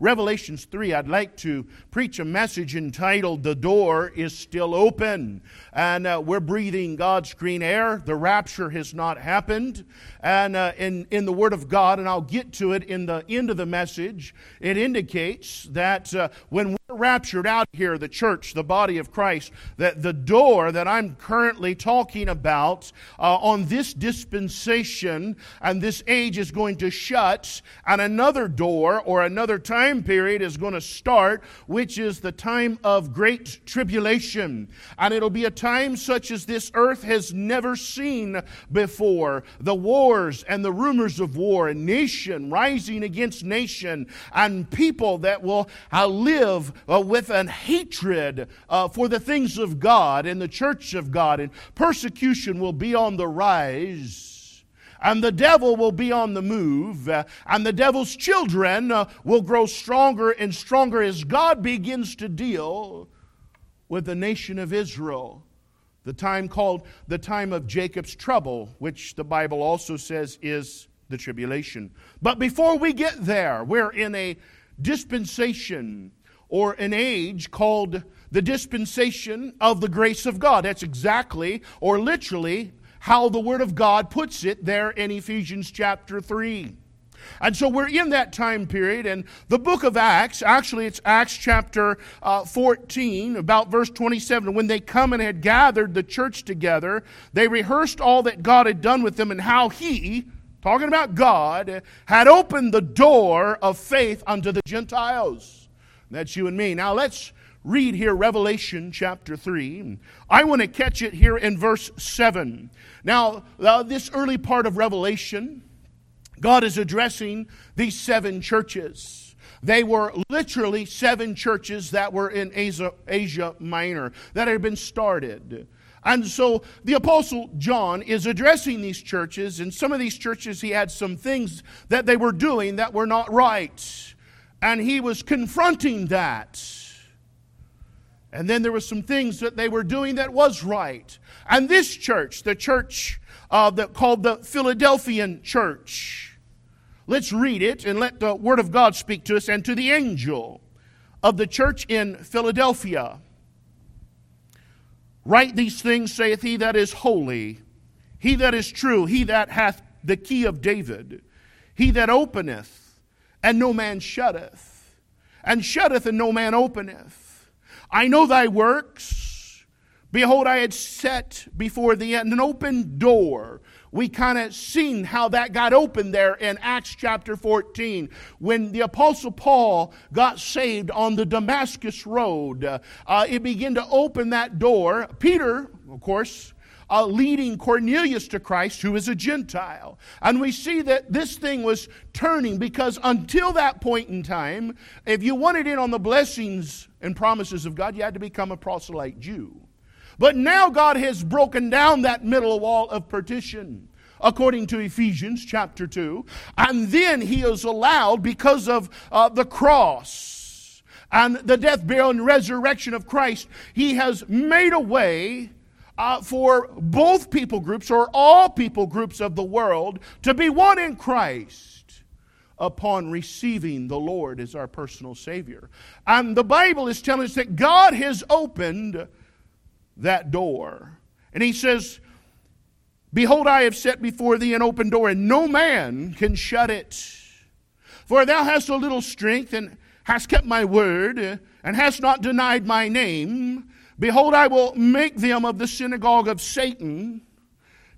Revelations 3, I'd like to preach a message entitled The Door is Still Open. And uh, we're breathing God's green air. The rapture has not happened. And uh, in, in the Word of God, and I'll get to it in the end of the message, it indicates that uh, when raptured out here, the church, the body of Christ, that the door that I'm currently talking about uh, on this dispensation and this age is going to shut, and another door or another time period is going to start, which is the time of great tribulation. And it'll be a time such as this earth has never seen before. The wars and the rumors of war, and nation rising against nation, and people that will uh, live uh, with an hatred uh, for the things of God and the church of God, and persecution will be on the rise and the devil will be on the move, uh, and the devil's children uh, will grow stronger and stronger as God begins to deal with the nation of Israel. The time called the time of Jacob's trouble, which the Bible also says is the tribulation. But before we get there, we're in a dispensation or an age called the dispensation of the grace of God. That's exactly or literally how the Word of God puts it there in Ephesians chapter 3. And so we're in that time period, and the book of Acts, actually, it's Acts chapter uh, 14, about verse 27. When they come and had gathered the church together, they rehearsed all that God had done with them and how He, talking about God, had opened the door of faith unto the Gentiles. That's you and me. Now let's read here Revelation chapter 3. I want to catch it here in verse 7. Now, uh, this early part of Revelation, God is addressing these seven churches. They were literally seven churches that were in Asia, Asia Minor that had been started. And so the Apostle John is addressing these churches, and some of these churches he had some things that they were doing that were not right. And he was confronting that. And then there were some things that they were doing that was right. And this church, the church uh, that called the Philadelphian church, let's read it and let the Word of God speak to us. And to the angel of the church in Philadelphia, write these things, saith he that is holy, he that is true, he that hath the key of David, he that openeth, and no man shutteth, and shutteth, and no man openeth. I know thy works. Behold, I had set before thee an open door. We kind of seen how that got open there in Acts chapter 14 when the Apostle Paul got saved on the Damascus Road. Uh, it began to open that door. Peter, of course, uh, leading Cornelius to Christ, who is a Gentile. And we see that this thing was turning because until that point in time, if you wanted in on the blessings and promises of God, you had to become a proselyte Jew. But now God has broken down that middle wall of partition according to Ephesians chapter 2. And then he is allowed, because of uh, the cross and the death, burial, and resurrection of Christ, he has made a way uh, for both people groups or all people groups of the world to be one in Christ upon receiving the Lord as our personal Savior. And the Bible is telling us that God has opened that door. And He says, Behold, I have set before thee an open door, and no man can shut it. For thou hast a little strength, and hast kept my word, and hast not denied my name. Behold, I will make them of the synagogue of Satan.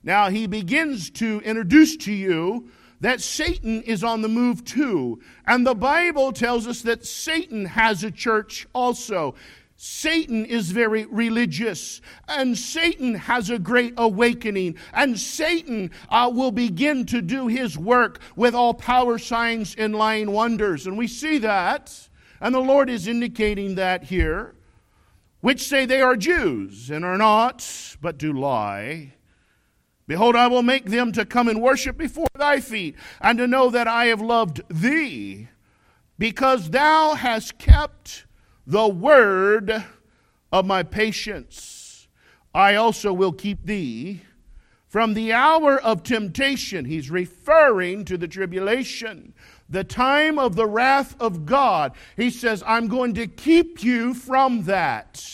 Now he begins to introduce to you that Satan is on the move too. And the Bible tells us that Satan has a church also. Satan is very religious, and Satan has a great awakening, and Satan uh, will begin to do his work with all power, signs, and lying wonders. And we see that, and the Lord is indicating that here which say they are Jews and are not, but do lie. Behold, I will make them to come and worship before thy feet, and to know that I have loved thee, because thou hast kept the word of my patience. I also will keep thee from the hour of temptation. He's referring to the tribulation the time of the wrath of God. He says, I'm going to keep you from that,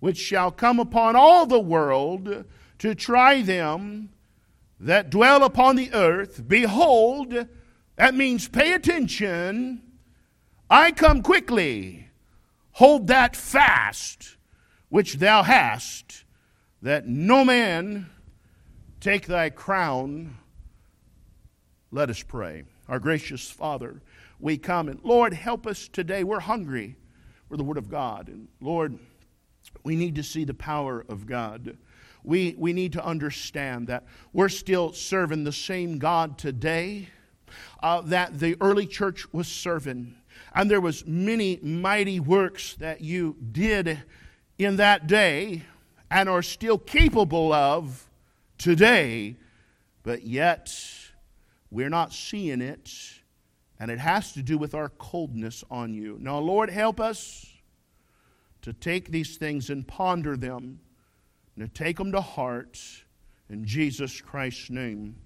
which shall come upon all the world to try them that dwell upon the earth. Behold, that means pay attention. I come quickly. Hold that fast which thou hast, that no man take thy crown. Let us pray. Our gracious Father, we come and Lord, help us today. We're hungry for the Word of God. And Lord, we need to see the power of God. We, we need to understand that we're still serving the same God today uh, that the early church was serving. And there was many mighty works that you did in that day and are still capable of today, but yet we're not seeing it, and it has to do with our coldness on you. Now, Lord, help us to take these things and ponder them, and to take them to heart in Jesus Christ's name.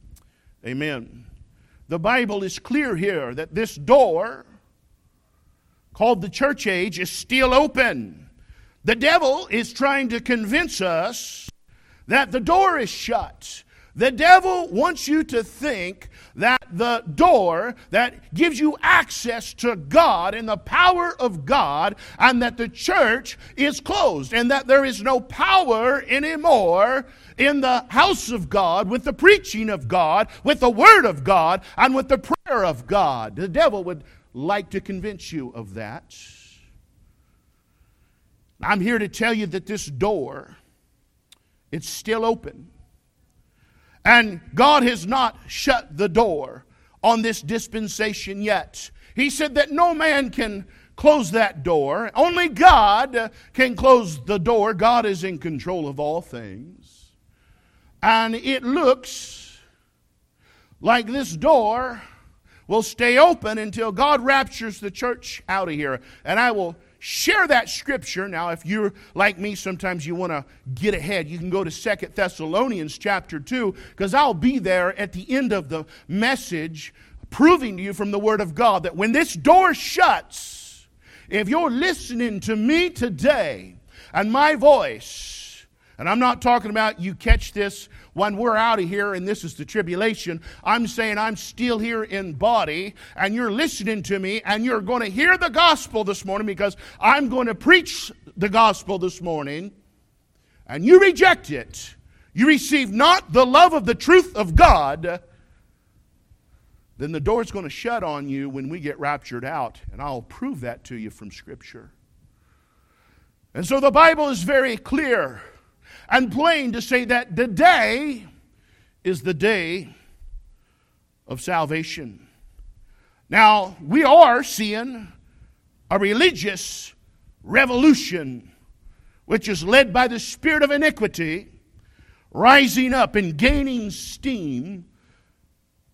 Amen. The Bible is clear here that this door, called the church age, is still open. The devil is trying to convince us that the door is shut. The devil wants you to think that the door that gives you access to God and the power of God, and that the church is closed, and that there is no power anymore in the house of God, with the preaching of God, with the word of God, and with the prayer of God. The devil would like to convince you of that. I'm here to tell you that this door, it's still open. And God has not shut the door on this dispensation yet. He said that no man can close that door. Only God can close the door. God is in control of all things. And it looks like this door will stay open until God raptures the church out of here. And I will share that scripture. Now if you're like me sometimes you want to get ahead. You can go to Second thessalonians chapter 2 because i'll be there at the end of the message proving to you from the word of god that when this door shuts if you're listening to me today and my voice and i'm not talking about you catch this when we're out of here and this is the tribulation, I'm saying I'm still here in body and you're listening to me and you're going to hear the gospel this morning because I'm going to preach the gospel this morning and you reject it. You receive not the love of the truth of God, then the door's going to shut on you when we get raptured out. And I'll prove that to you from Scripture. And so the Bible is very clear and plain to say that today is the day of salvation. Now, we are seeing a religious revolution which is led by the spirit of iniquity rising up and gaining steam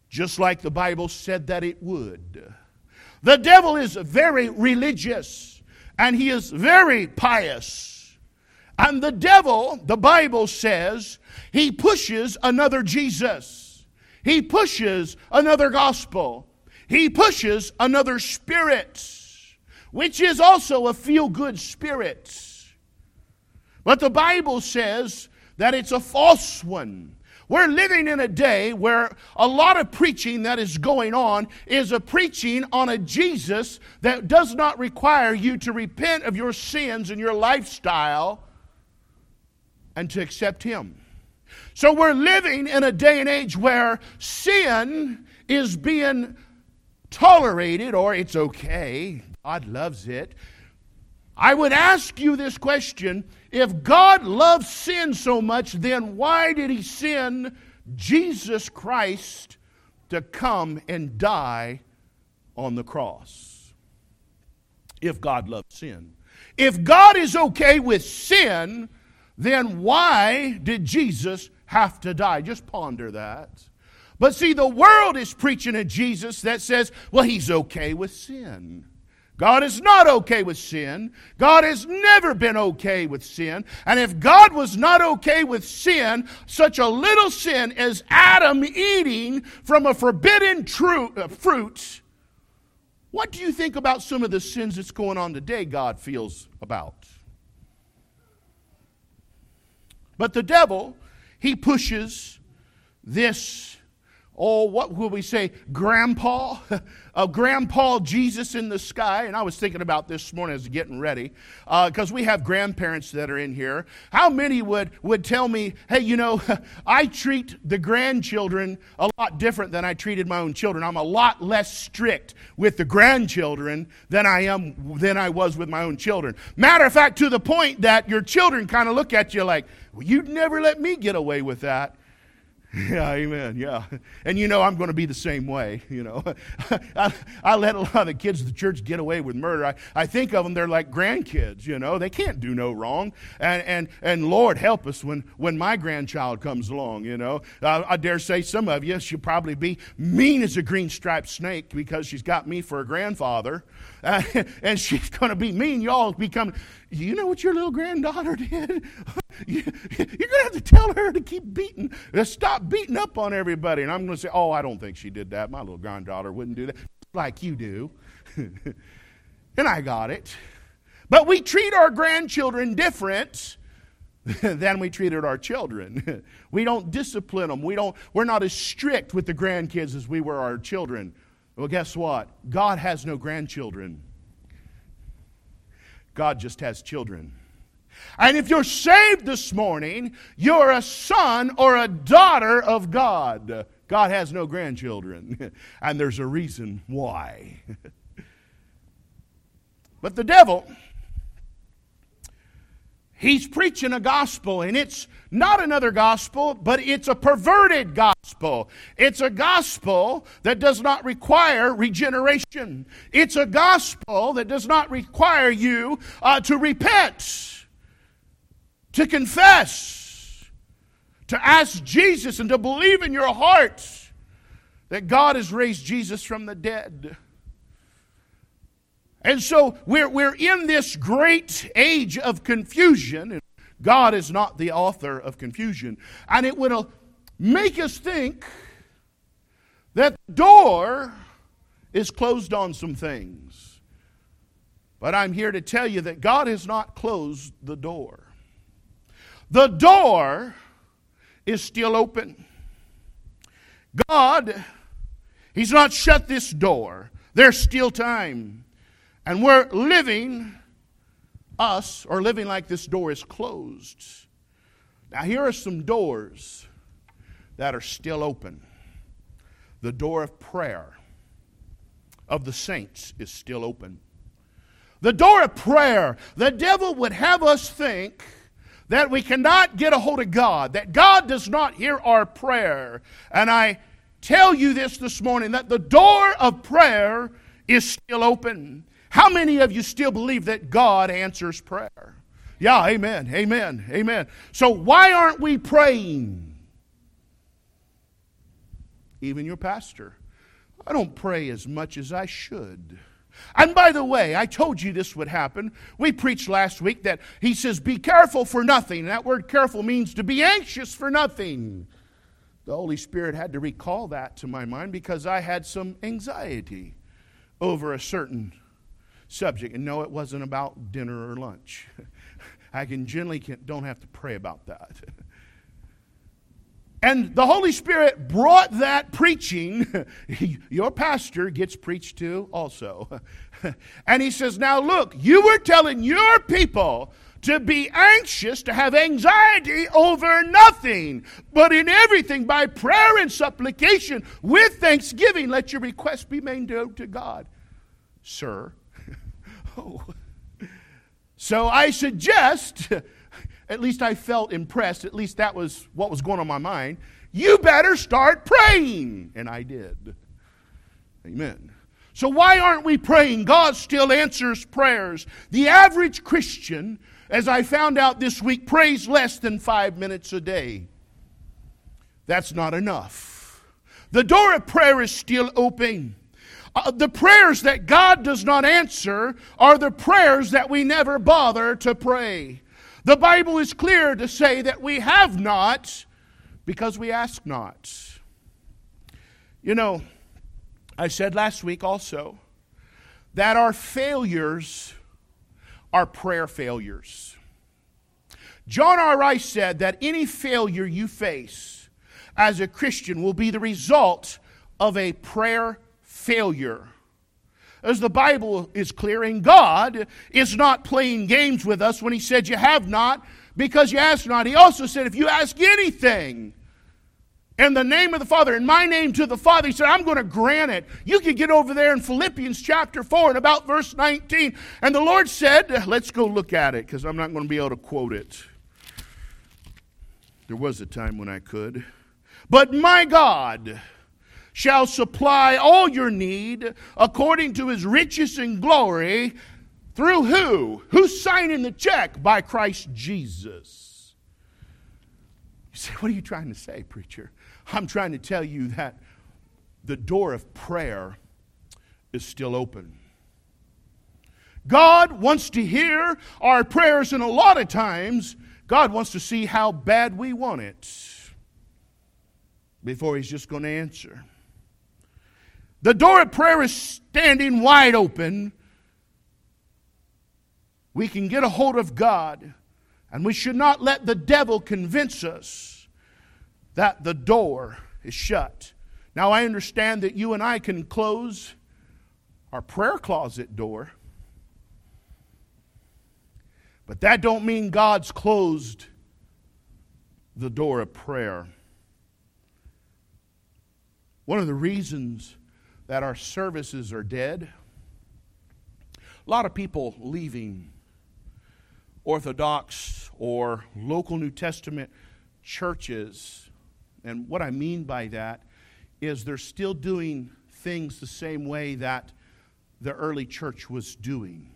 just like the Bible said that it would. The devil is very religious and he is very pious. And the devil, the Bible says, he pushes another Jesus. He pushes another gospel. He pushes another spirit, which is also a feel good spirit. But the Bible says that it's a false one. We're living in a day where a lot of preaching that is going on is a preaching on a Jesus that does not require you to repent of your sins and your lifestyle and to accept Him. So we're living in a day and age where sin is being tolerated or it's okay. God loves it. I would ask you this question if God loves sin so much, then why did He send Jesus Christ to come and die on the cross? If God loves sin. If God is okay with sin, then why did Jesus have to die? Just ponder that. But see, the world is preaching a Jesus that says, well, he's okay with sin. God is not okay with sin. God has never been okay with sin. And if God was not okay with sin, such a little sin as Adam eating from a forbidden tru- uh, fruit, what do you think about some of the sins that's going on today God feels about? But the devil, he pushes this oh, what will we say, grandpa, a grandpa Jesus in the sky. And I was thinking about this morning as getting ready, because uh, we have grandparents that are in here. How many would, would tell me, hey, you know, I treat the grandchildren a lot different than I treated my own children. I'm a lot less strict with the grandchildren than I am than I was with my own children. Matter of fact, to the point that your children kind of look at you like, well, you'd never let me get away with that. Yeah, amen. Yeah. And you know, I'm going to be the same way. You know, I, I, let a lot of the kids of the church get away with murder. I, I think of them, they're like grandkids. You know, they can't do no wrong. And, and, and Lord help us when, when my grandchild comes along. You know, uh, I dare say some of you, she'll probably be mean as a green striped snake because she's got me for a grandfather. Uh, and she's going to be mean. Y'all become, you know what your little granddaughter did? you, are going to have to tell her to keep beating, to stop beating up on everybody. And I'm going to say, oh, I don't think she did that. My little granddaughter wouldn't do that like you do. and I got it. But we treat our grandchildren different than we treated our children. we don't discipline them. We don't, we're not as strict with the grandkids as we were our children. Well, guess what? God has no grandchildren. God just has children. And if you're saved this morning, you're a son or a daughter of God. God has no grandchildren. And there's a reason why. but the devil, he's preaching a gospel, and it's not another gospel, but it's a perverted gospel. It's a gospel that does not require regeneration. It's a gospel that does not require you uh, to repent, to confess, to ask Jesus, and to believe in your heart that God has raised Jesus from the dead. And so we're, we're in this great age of confusion. God is not the author of confusion. And it will make us think that the door is closed on some things. But I'm here to tell you that God has not closed the door. The door is still open. God, He's not shut this door. There's still time. And we're living us or living like this door is closed. Now, here are some doors that are still open. The door of prayer of the saints is still open. The door of prayer, the devil would have us think that we cannot get a hold of God, that God does not hear our prayer. And I tell you this this morning that the door of prayer is still open. How many of you still believe that God answers prayer? Yeah, amen, amen, amen. So why aren't we praying? Even your pastor. I don't pray as much as I should. And by the way, I told you this would happen. We preached last week that he says, Be careful for nothing. That word careful means to be anxious for nothing. The Holy Spirit had to recall that to my mind because I had some anxiety over a certain subject. And no, it wasn't about dinner or lunch. I can generally can, don't have to pray about that. And the Holy Spirit brought that preaching. Your pastor gets preached to also. And he says, Now look, you were telling your people to be anxious, to have anxiety over nothing, but in everything by prayer and supplication with thanksgiving, let your requests be made known to God. Sir, So I suggest, at least I felt impressed, at least that was what was going on my mind. You better start praying. And I did. Amen. So, why aren't we praying? God still answers prayers. The average Christian, as I found out this week, prays less than five minutes a day. That's not enough. The door of prayer is still open. Uh, the prayers that God does not answer are the prayers that we never bother to pray. The Bible is clear to say that we have not because we ask not. You know, I said last week also that our failures are prayer failures. John R. Rice said that any failure you face as a Christian will be the result of a prayer failure. As the Bible is clear, and God is not playing games with us when He said, You have not because you ask not. He also said, If you ask anything, in the name of the Father, in my name to the Father, he said, I'm going to grant it. You can get over there in Philippians chapter 4 and about verse 19. And the Lord said, let's go look at it because I'm not going to be able to quote it. There was a time when I could. But my God shall supply all your need according to his riches and glory through who? Who's signing the check? By Christ Jesus. You say, what are you trying to say, preacher? I'm trying to tell you that the door of prayer is still open. God wants to hear our prayers, and a lot of times, God wants to see how bad we want it before He's just going to answer. The door of prayer is standing wide open. We can get a hold of God, and we should not let the devil convince us that the door is shut. Now, I understand that you and I can close our prayer closet door, but that don't mean God's closed the door of prayer. One of the reasons that our services are dead, a lot of people leaving Orthodox or local New Testament churches and what I mean by that is they're still doing things the same way that the early church was doing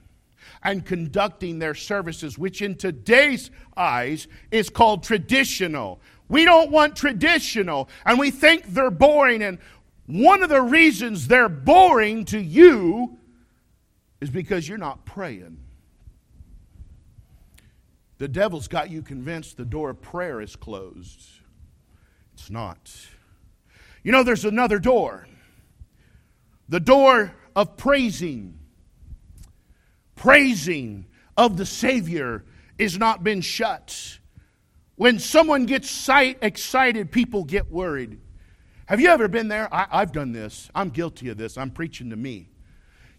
and conducting their services, which in today's eyes is called traditional. We don't want traditional, and we think they're boring. And one of the reasons they're boring to you is because you're not praying. The devil's got you convinced the door of prayer is closed. It's not. You know, there's another door the door of praising. Praising of the Savior is not been shut. When someone gets sight excited, people get worried. Have you ever been there? I, have done this. I'm guilty of this. I'm preaching to me.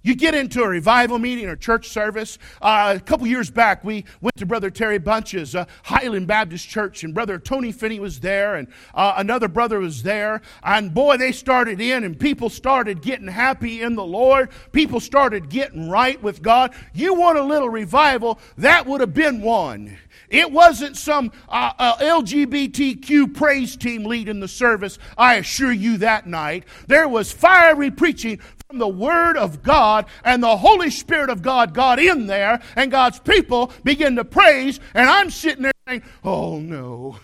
You get into a revival meeting or church service. Uh, a couple years back, we went to Brother Terry Bunch's uh, Highland Baptist Church, and Brother Tony Finney was there, and uh, another brother was there. And boy, they started in, and people started getting happy in the Lord. People started getting right with God. You want a little revival? That would have been one. It wasn't some uh, uh, LGBTQ praise team leading the service, I assure you that night. There was fiery preaching from the Word of God, and the Holy Spirit of God got in there, and God's people began to praise, and I'm sitting there saying, Oh no.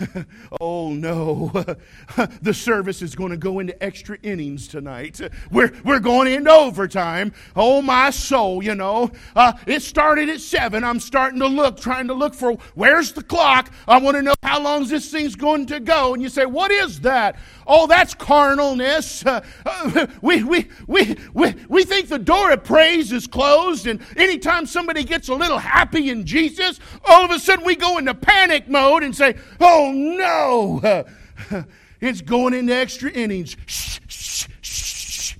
oh no, the service is going to go into extra innings tonight. We're, we're going into overtime. Oh my soul, you know. Uh, it started at 7. I'm starting to look, trying to look for where's the clock. I want to know how long this thing's going to go. And you say, What is that? Oh, that's carnalness. Uh, we, we, we, we, we think the door of praise is closed, and anytime somebody gets a little happy in Jesus, all of a sudden we go into panic mode and say, Oh no, it's going into extra innings. Shh, shh, shh.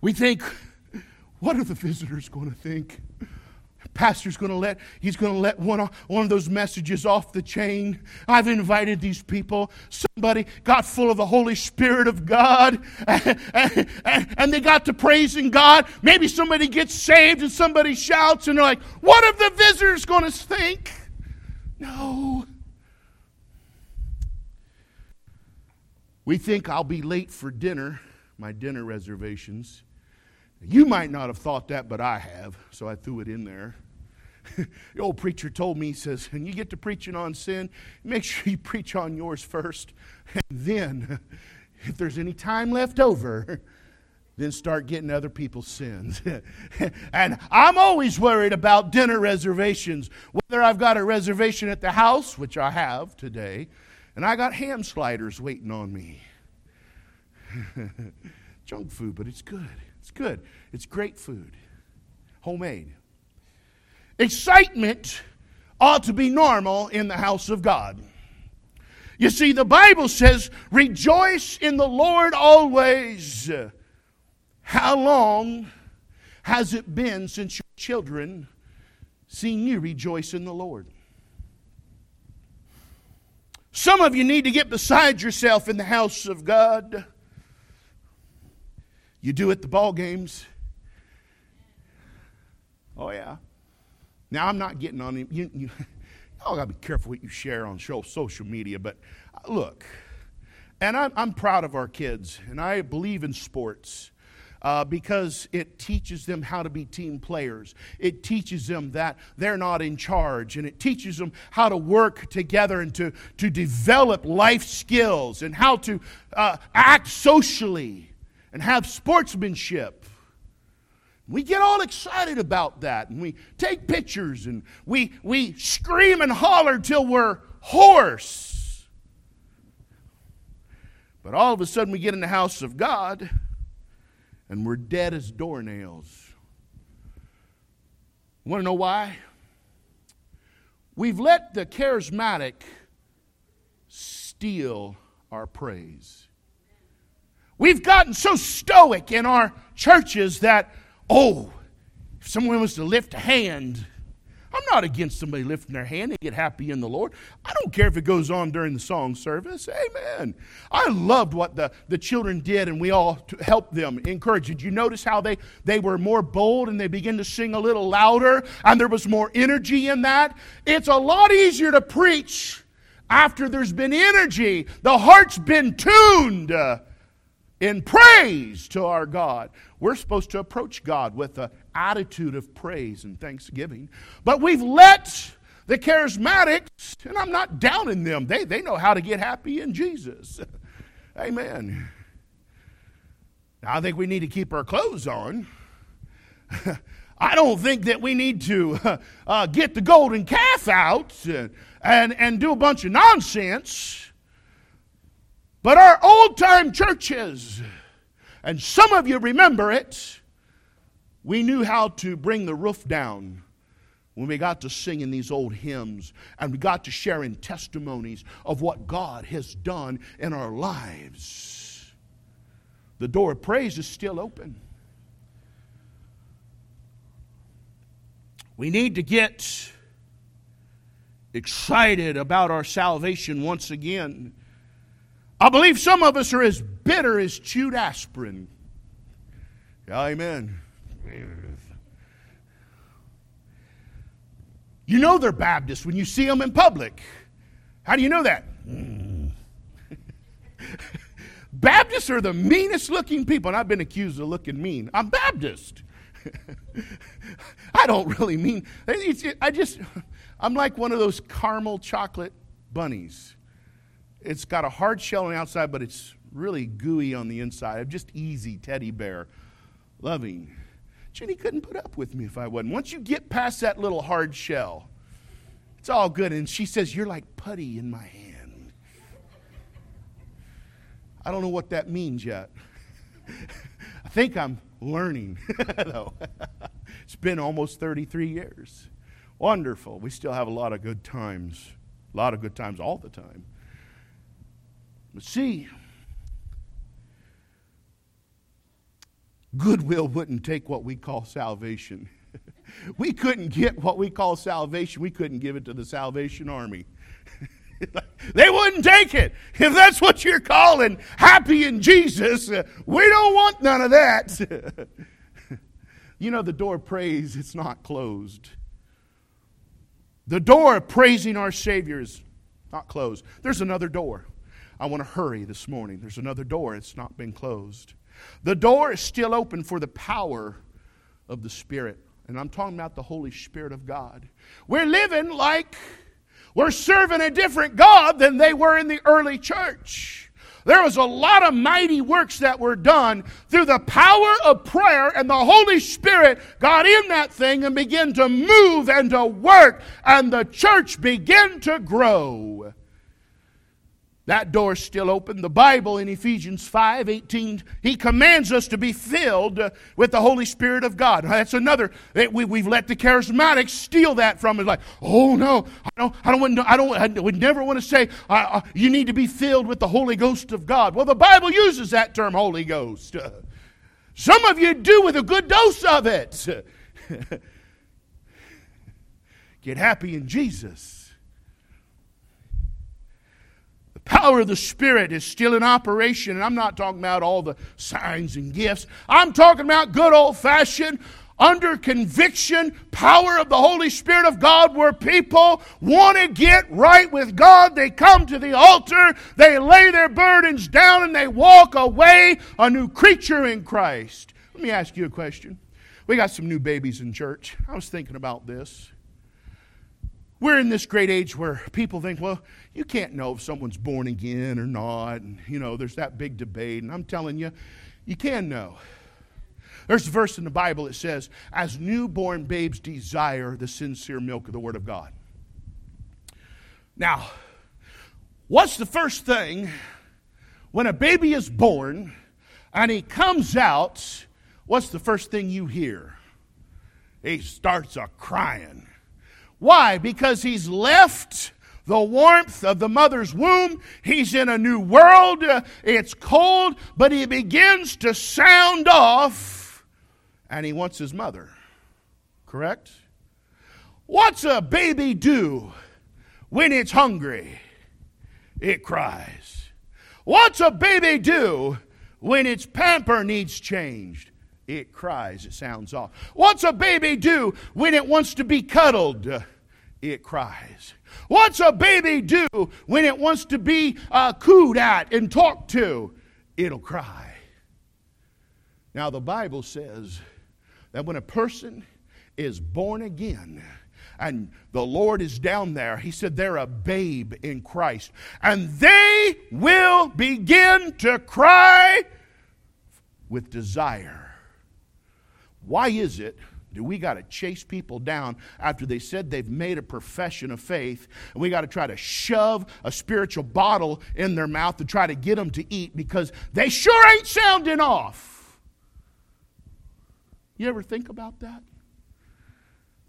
We think, what are the visitors going to think? Pastor's going to let he's going to let one, one of those messages off the chain. I've invited these people. Somebody got full of the holy spirit of god and, and, and, they got to praising god. Maybe somebody gets saved and somebody shouts and they're like what are the visitors going to think no. We think i'll be late for dinner my dinner reservations. You might not have thought that, but I have, so I threw it in there. the old preacher told me, he says, when you get to preaching on sin, make sure you preach on yours first. And then, if there's any time left over, then start getting other people's sins. and I'm always worried about dinner reservations. Whether I've got a reservation at the house, which I have today, and I got ham sliders waiting on me. Junk food, but it's good. It's good. It's great food. Homemade. Excitement ought to be normal in the house of God. You see, the Bible says, Rejoice in the Lord always. How long has it been since your children seen you rejoice in the Lord? Some of you need to get beside yourself in the house of God. You do at the ball games. Oh yeah. Now I'm not getting on him. You, you, y'all got to be careful what you share on show, social media. But uh, look, and I'm, I'm proud of our kids, and I believe in sports uh, because it teaches them how to be team players. It teaches them that they're not in charge, and it teaches them how to work together and to, to develop life skills and how to uh, act socially and have sportsmanship. We get all excited about that, and we take pictures, and we, we scream and holler till we're hoarse. But all of a sudden, we get in the house of God and we're dead as doornails. Want to know why? We've let the charismatic steal our praise. We've gotten so stoic in our churches that, oh, if someone was to lift a hand, I'm not against somebody lifting their hand and get happy in the Lord. I don't care if it goes on during the song service. Amen. I loved what the, the children did, and we all helped them, encouraged. Did you notice how they, they were more bold and they began to sing a little louder, and there was more energy in that? It's a lot easier to preach after there's been energy. The heart's been tuned in praise to our God. We're supposed to approach God with an attitude of praise and thanksgiving. But we've let the charismatics, and I'm not downing them, they, they know how to get happy in Jesus. Amen. I think we need to keep our clothes on. I don't think that we need to uh, get the golden calf out and, and, and do a bunch of nonsense. But our old time churches, and some of you remember it, we knew how to bring the roof down when we got to singing these old hymns and we got to sharing testimonies of what God has done in our lives. The door of praise is still open. We need to get excited about our salvation once again I believe some of us are as bitter as chewed aspirin. Amen. You know they're Baptists when you see them in public. How do you know that? Baptists are the meanest looking people, and I've been accused of looking mean. I'm Baptist. I don't really mean, I just, I'm like one of those caramel chocolate bunnies. It's got a hard shell on the outside, but it's really gooey on the inside. I'm just easy teddy bear, loving. Jenny couldn't put up with me if I wasn't. Once you get past that little hard shell, it's all good. And she says, You're like putty in my hand. I don't know what that means yet. I think I'm learning, though. it's been almost 33 years. Wonderful. We still have a lot of good times. A lot of good times all the time. But see, goodwill wouldn't take what we call salvation. we couldn't get what we call salvation, we couldn't give it to the Salvation Army. they wouldn't take it. If that's what you're calling happy in Jesus, uh, we don't want none of that. you know, the door of praise, it's not closed. The door of praising our Savior is not closed. There's another door. I want to hurry this morning. There's another door, it's not been closed. The door is still open for the power of the Spirit. and I'm talking about the Holy Spirit of God. We're living like we're serving a different God than they were in the early church. There was a lot of mighty works that were done through the power of prayer, and the Holy Spirit got in that thing and began to move and to work, and the church began to grow. That door's still open. The Bible in Ephesians 5 18, he commands us to be filled with the Holy Spirit of God. That's another, we, have let the charismatics steal that from us. Like, oh no, I don't, I don't, I don't, I would never want to say uh, uh, you need to be filled with the Holy Ghost of God. Well, the Bible uses that term, Holy Ghost. Some of you do with a good dose of it. Get happy in Jesus power of the Spirit is still in operation. And I'm not talking about all the signs and gifts. I'm talking about good old fashioned, under conviction, power of the Holy Spirit of God, where people want to get right with God. They come to the altar, they lay their burdens down, and they walk away a new creature in Christ. Let me ask you a question. We got some new babies in church. I was thinking about this. We're in this great age where people think, well, you can't know if someone's born again or not. And, you know, there's that big debate. And I'm telling you, you can know. There's a verse in the Bible that says, as newborn babes desire the sincere milk of the Word of God. Now, what's the first thing when a baby is born and he comes out? What's the first thing you hear? He starts a crying. Why? Because he's left the warmth of the mother's womb. He's in a new world. It's cold, but he begins to sound off and he wants his mother. Correct? What's a baby do when it's hungry? It cries. What's a baby do when its pamper needs changed? It cries, it sounds off. What's a baby do when it wants to be cuddled? It cries. What's a baby do when it wants to be uh, cooed at and talked to? It'll cry. Now, the Bible says that when a person is born again, and the Lord is down there. He said they're a babe in Christ. And they will begin to cry with desire why is it do we got to chase people down after they said they've made a profession of faith? And we got to try to shove a spiritual bottle in their mouth to try to get them to eat because they sure ain't sounding off. You ever think about that?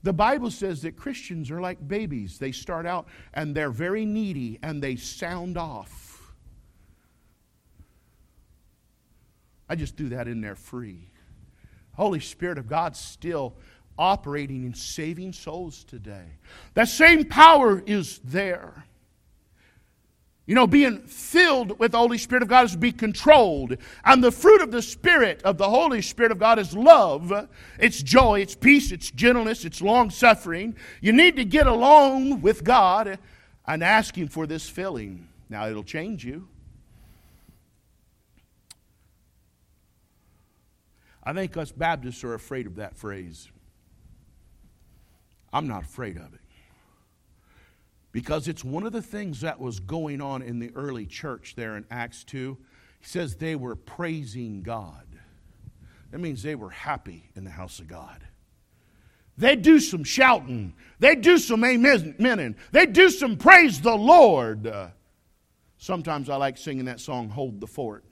The bible says that christians are like babies. They start out and they're very needy and they sound off. I just threw that in there free Holy Spirit of God still operating in saving souls today. That same power is there. You know, being filled with the Holy Spirit of God is to be controlled. And the fruit of the Spirit, of the Holy Spirit of God, is love. It's joy, it's peace, it's gentleness, it's long suffering. You need to get along with God and ask Him for this filling. Now, it'll change you. I think us Baptists are afraid of that phrase. I'm not afraid of it. Because it's one of the things that was going on in the early church there in Acts 2. He says they were praising God. That means they were happy in the house of God. They do some shouting. They do some amening. They do some praise the Lord. Uh, sometimes I like singing that song, Hold the Fort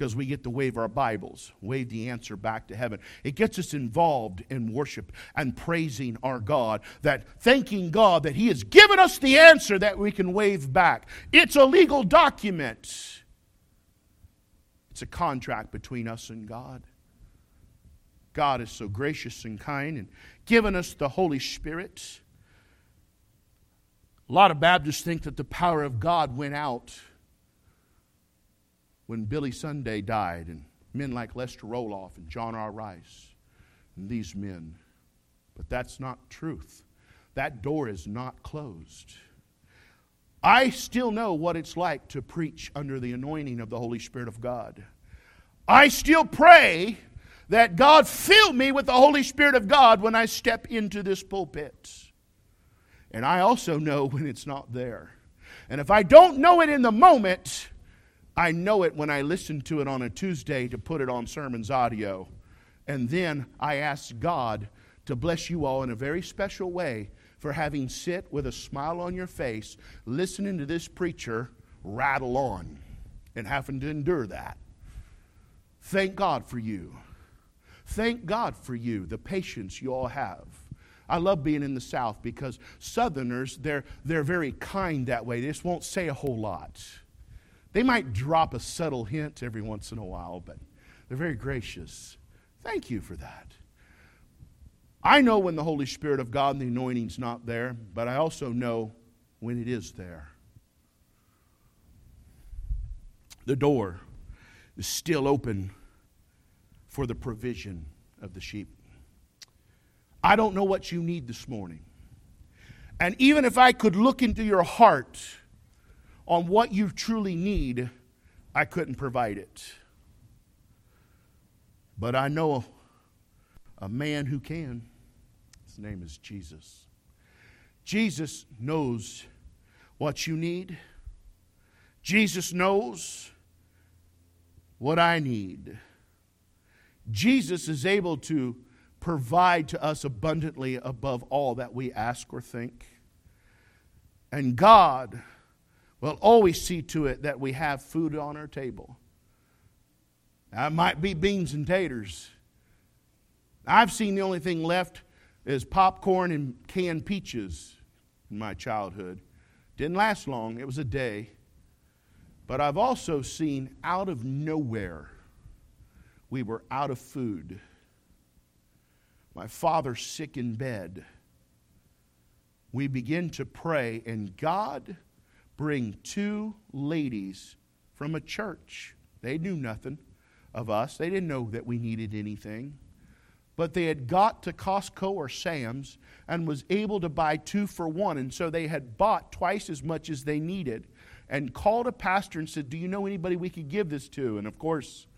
because we get to wave our Bibles, wave the answer back to heaven. It gets us involved in worship and praising our God, that thanking God that He has given us the answer that we can wave back. It's a legal document, it's a contract between us and God. God is so gracious and kind and given us the Holy Spirit. A lot of Baptists think that the power of God went out when Billy Sunday died, and men like Lester Roloff and John R. Rice, and these men. But that's not truth. That door is not closed. I still know what it's like to preach under the anointing of the Holy Spirit of God. I still pray that God fill me with the Holy Spirit of God when I step into this pulpit. And I also know when it's not there. And if I don't know it in the moment, I know it when I listen to it on a Tuesday to put it on sermons audio. And then I ask God to bless you all in a very special way for having sit with a smile on your face, listening to this preacher rattle on and having to endure that. Thank God for you. Thank God for you, the patience you all have. I love being in the South because Southerners, they're, they're very kind that way. They just won't say a whole lot. They might drop a subtle hint every once in a while, but they're very gracious. Thank you for that. I know when the Holy Spirit of God and the anointing's not there, but I also know when it is there. The door is still open for the provision of the sheep. I don't know what you need this morning. And even if I could look into your heart on what you truly need, I couldn't provide it. But I know a man who can. His name is Jesus. Jesus knows what you need. Jesus knows what I need. Jesus is able to provide to us abundantly above all that we ask or think. And God will always see to it that we have food on our table. Now, it might be beans and taters. I've seen the only thing left is popcorn and canned peaches in my childhood. Didn't last long, it was a day. But I've also seen out of nowhere, we were out of food. My father sick in bed. We begin to pray, and God bring two ladies from a church. They knew nothing of us. They didn't know that we needed anything. But they had got to Costco or Sam's and was able to buy two for one. And so they had bought twice as much as they needed and called a pastor and said, Do you know anybody we could give this to? And of course,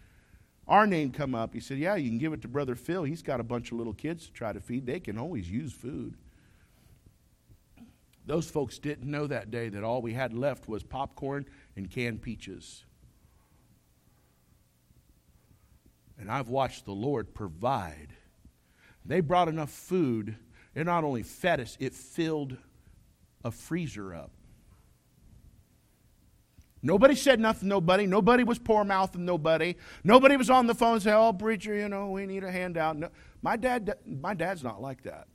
our name come up. He said, Yeah, you can give it to Brother Phil. He's got a bunch of little kids to try to feed. They can always use food. Those folks didn't know that day that all we had left was popcorn and canned peaches. And I've watched the Lord provide. They brought enough food, it not only fed us, it filled a freezer up. Nobody said nothing, nobody. Nobody was poor mouthing nobody. Nobody was on the phone saying, Oh, preacher, you know, we need a handout. No. My, dad, my dad's not like that.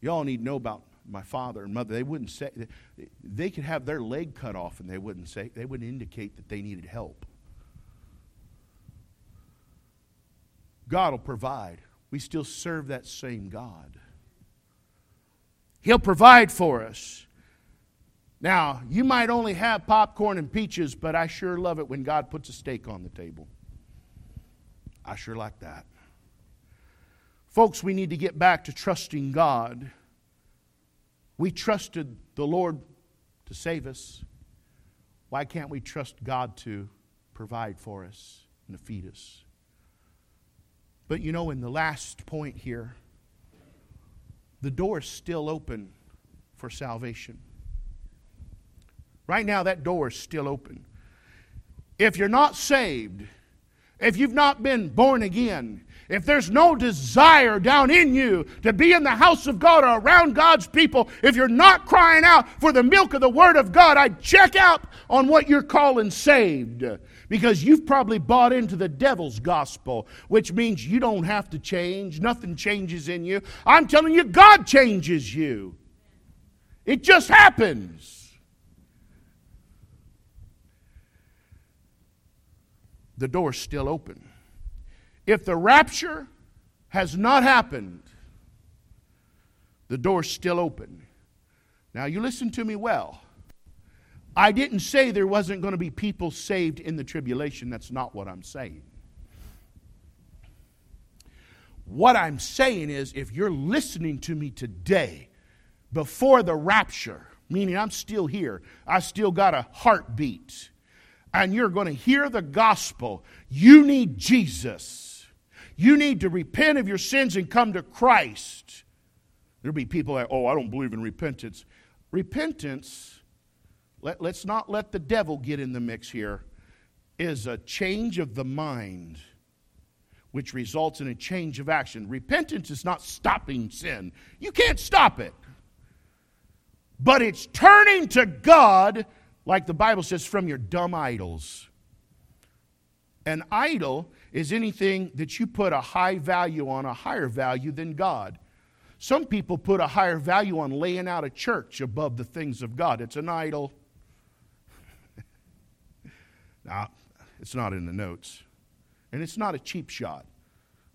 Y'all need to know about my father and mother, they wouldn't say, they could have their leg cut off and they wouldn't say, they wouldn't indicate that they needed help. God will provide. We still serve that same God. He'll provide for us. Now, you might only have popcorn and peaches, but I sure love it when God puts a steak on the table. I sure like that. Folks, we need to get back to trusting God we trusted the Lord to save us. Why can't we trust God to provide for us and to feed us? But you know, in the last point here, the door is still open for salvation. Right now, that door is still open. If you're not saved, if you've not been born again, if there's no desire down in you to be in the house of God or around God's people, if you're not crying out for the milk of the Word of God, I'd check out on what you're calling saved. Because you've probably bought into the devil's gospel, which means you don't have to change, nothing changes in you. I'm telling you, God changes you. It just happens. The door's still open. If the rapture has not happened, the door's still open. Now, you listen to me well. I didn't say there wasn't going to be people saved in the tribulation. That's not what I'm saying. What I'm saying is, if you're listening to me today, before the rapture, meaning I'm still here, I still got a heartbeat, and you're going to hear the gospel, you need Jesus. You need to repent of your sins and come to Christ. There'll be people that, oh, I don't believe in repentance. Repentance, let, let's not let the devil get in the mix here, is a change of the mind which results in a change of action. Repentance is not stopping sin, you can't stop it. But it's turning to God, like the Bible says, from your dumb idols. An idol is anything that you put a high value on, a higher value than God. Some people put a higher value on laying out a church above the things of God. It's an idol. now, it's not in the notes. And it's not a cheap shot.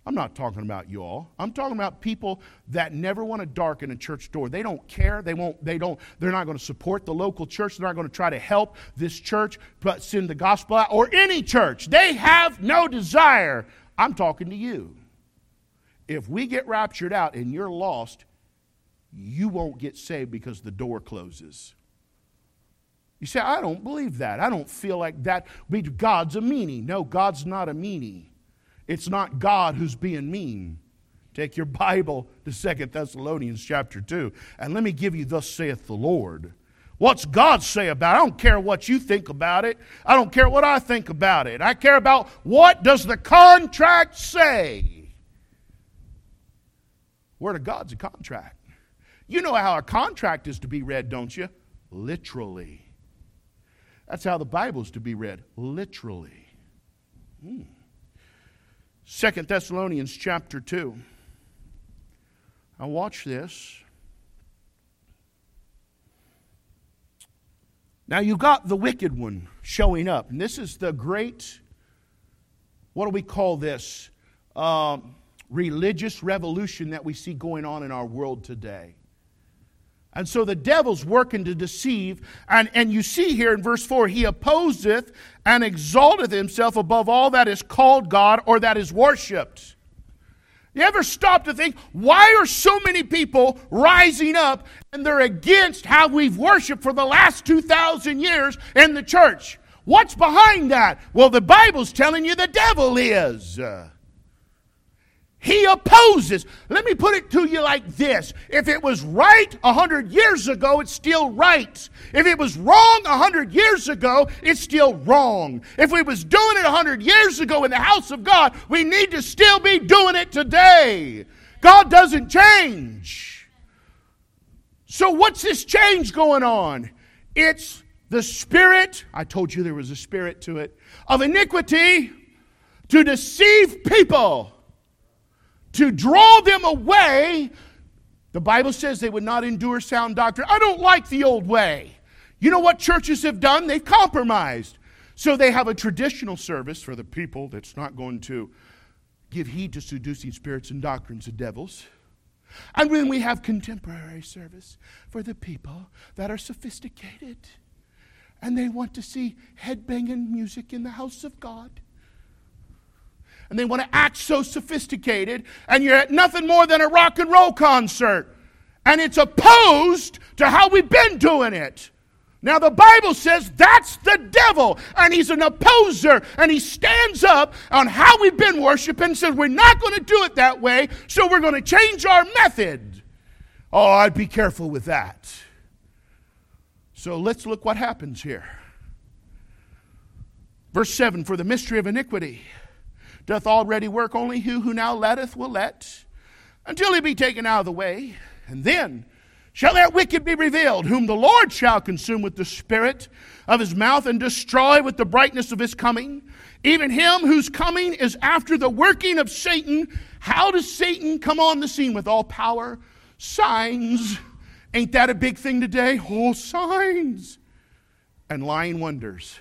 I'm not talking about you all. I'm talking about people that never want to darken a church door. They don't care. They won't, they don't, they're not going to support the local church. They're not going to try to help this church but send the gospel out or any church. They have no desire. I'm talking to you. If we get raptured out and you're lost, you won't get saved because the door closes. You say, I don't believe that. I don't feel like that. God's a meanie. No, God's not a meanie. It's not God who's being mean. Take your Bible to Second Thessalonians chapter 2, and let me give you thus saith the Lord. What's God say about it? I don't care what you think about it. I don't care what I think about it. I care about what does the contract say? Word of God's a contract. You know how a contract is to be read, don't you? Literally. That's how the Bible is to be read, literally. Hmm. Second Thessalonians chapter 2. Now, watch this. Now, you got the wicked one showing up. And this is the great, what do we call this? Um, religious revolution that we see going on in our world today. And so the devil's working to deceive. And, and you see here in verse 4 he opposeth and exalteth himself above all that is called God or that is worshiped. You ever stop to think, why are so many people rising up and they're against how we've worshiped for the last 2,000 years in the church? What's behind that? Well, the Bible's telling you the devil is. He opposes. Let me put it to you like this. If it was right a hundred years ago, it's still right. If it was wrong a hundred years ago, it's still wrong. If we was doing it a hundred years ago in the house of God, we need to still be doing it today. God doesn't change. So what's this change going on? It's the spirit, I told you there was a spirit to it, of iniquity to deceive people to draw them away. The Bible says they would not endure sound doctrine. I don't like the old way. You know what churches have done? They've compromised. So they have a traditional service for the people that's not going to give heed to seducing spirits and doctrines of devils. And then we have contemporary service for the people that are sophisticated and they want to see headbanging music in the house of God and they want to act so sophisticated, and you're at nothing more than a rock and roll concert. And it's opposed to how we've been doing it. Now, the Bible says that's the devil, and he's an opposer, and he stands up on how we've been worshiping and says, We're not going to do it that way, so we're going to change our method. Oh, I'd be careful with that. So let's look what happens here. Verse 7 For the mystery of iniquity doth already work, only who who now letteth will let, until he be taken out of the way. And then shall that wicked be revealed, whom the Lord shall consume with the spirit of his mouth and destroy with the brightness of his coming. Even him whose coming is after the working of Satan. How does Satan come on the scene with all power? Signs. Ain't that a big thing today? Oh, signs. And lying wonders.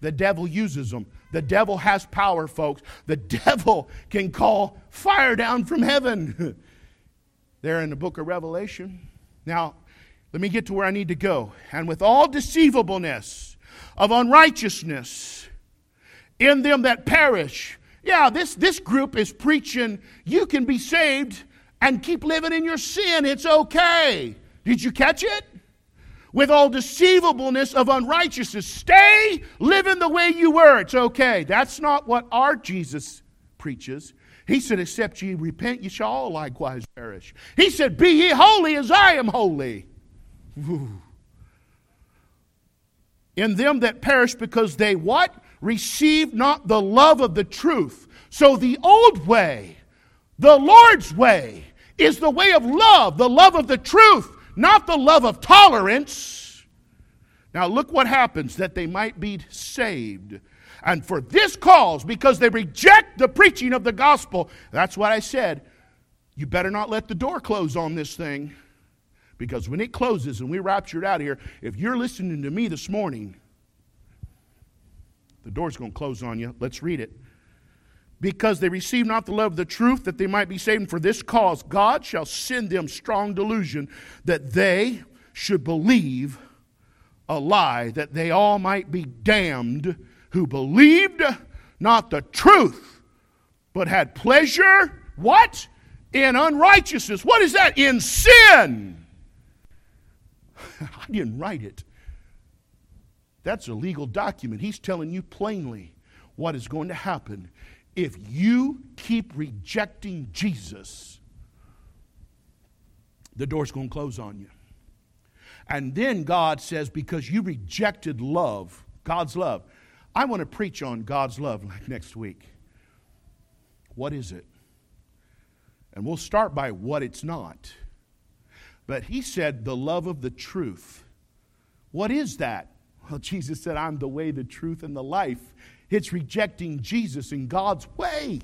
The devil uses them. The devil has power, folks. The devil can call fire down from heaven. there in the book of Revelation. Now, let me get to where I need to go. And with all deceivableness of unrighteousness in them that perish. Yeah, this, this group is preaching you can be saved and keep living in your sin. It's okay. Did you catch it? With all deceivableness of unrighteousness. Stay living the way you were. It's okay. That's not what our Jesus preaches. He said, Except ye repent, ye shall all likewise perish. He said, Be ye holy as I am holy. In them that perish because they what? Receive not the love of the truth. So the old way, the Lord's way, is the way of love, the love of the truth, not the love of tolerance. Now look what happens that they might be saved. And for this cause, because they reject the preaching of the gospel, that's what I said. You better not let the door close on this thing. Because when it closes and we're raptured out here, if you're listening to me this morning, the door's going to close on you. Let's read it. Because they receive not the love of the truth that they might be saved, for this cause God shall send them strong delusion that they should believe a lie, that they all might be damned who believed not the truth, but had pleasure, what? In unrighteousness. What is that? In sin. I didn't write it. That's a legal document. He's telling you plainly what is going to happen if you keep rejecting Jesus. The door's going to close on you. And then God says, because you rejected love, God's love. I want to preach on God's love like next week. What is it? And we'll start by what it's not. But he said, the love of the truth. What is that? Well, Jesus said, I'm the way, the truth, and the life. It's rejecting Jesus in God's way.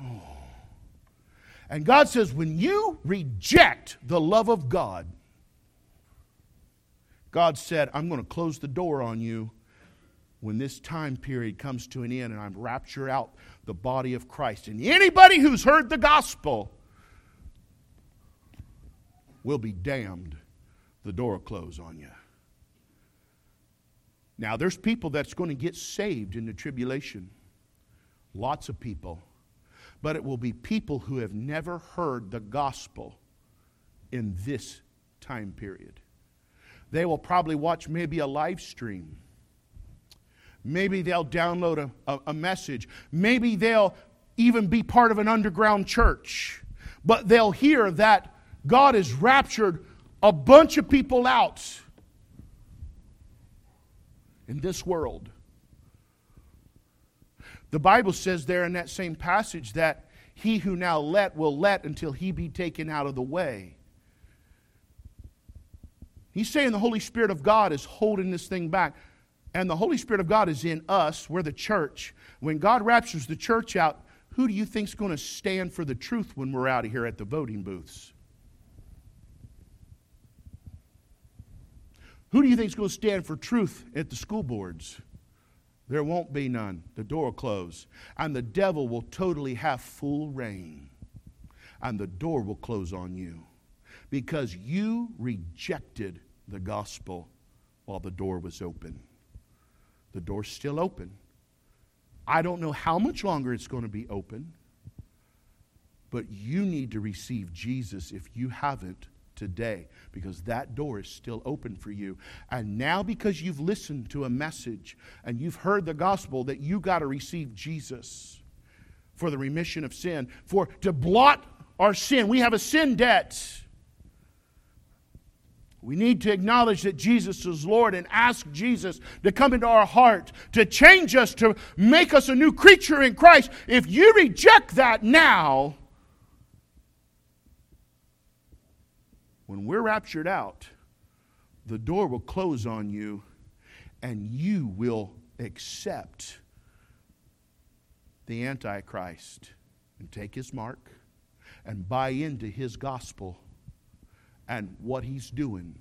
Oh. And God says, when you reject the love of God, God said, I'm going to close the door on you when this time period comes to an end and I'm rapture out the body of Christ. And anybody who's heard the gospel will be damned. The door will close on you. Now, there's people that's going to get saved in the tribulation. Lots of people. But it will be people who have never heard the gospel in this time period. They will probably watch maybe a live stream Maybe they'll download a, a, a, message. Maybe they'll even be part of an underground church. But they'll hear that God has raptured a bunch of people out in this world. The Bible says there in that same passage that he who now let will let until he be taken out of the way. He's saying the Holy Spirit of God is holding this thing back and the Holy Spirit of God is in us. We're the church. When God raptures the church out, who do you think is going to stand for the truth when we're out of here at the voting booths? Who do you think is going to stand for truth at the school boards? There won't be none. The door will close. And the devil will totally have full reign. And the door will close on you because you rejected the gospel while the door was open. The door's still open. I don't know how much longer it's going to be open, but you need to receive Jesus if you haven't today because that door is still open for you. And now, because you've listened to a message and you've heard the gospel that you got to receive Jesus for the remission of sin, for to blot our sin, we have a sin debt. We need to acknowledge that Jesus is Lord and ask Jesus to come into our heart, to change us, to make us a new creature in Christ. If you reject that now, when we're raptured out, the door will close on you and you will accept the Antichrist and take his mark and buy into his gospel and what he's doing,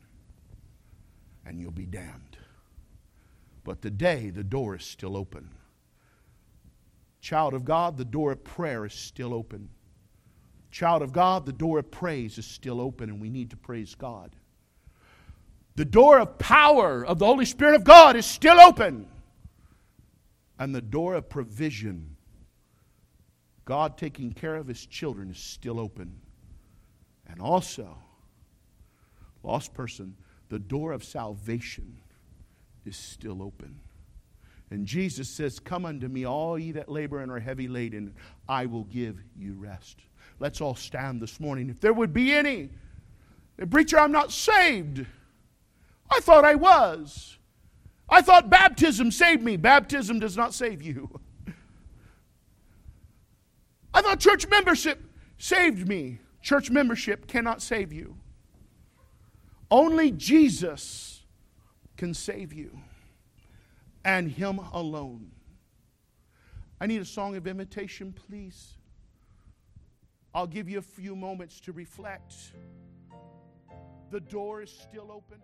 and you'll be damned. But today, the door is still open. Child of God, the door of prayer is still open. Child of God, the door of praise is still open, and we need to praise God. The door of power of the Holy Spirit of God is still open. And the door of provision, God taking care of His children, is still open. And also, lost person, the door of salvation is still open. And Jesus says, Come unto me, all ye that labor and are heavy laden, I will give you rest. Let's all stand this morning. If there would be any, preacher, I'm not saved. I thought I was. I thought baptism saved me. Baptism does not save you. I thought church membership saved me. Church membership cannot save you. Only Jesus can save you, and Him alone. I need a song of invitation, please. I'll give you a few moments to reflect. The door is still open.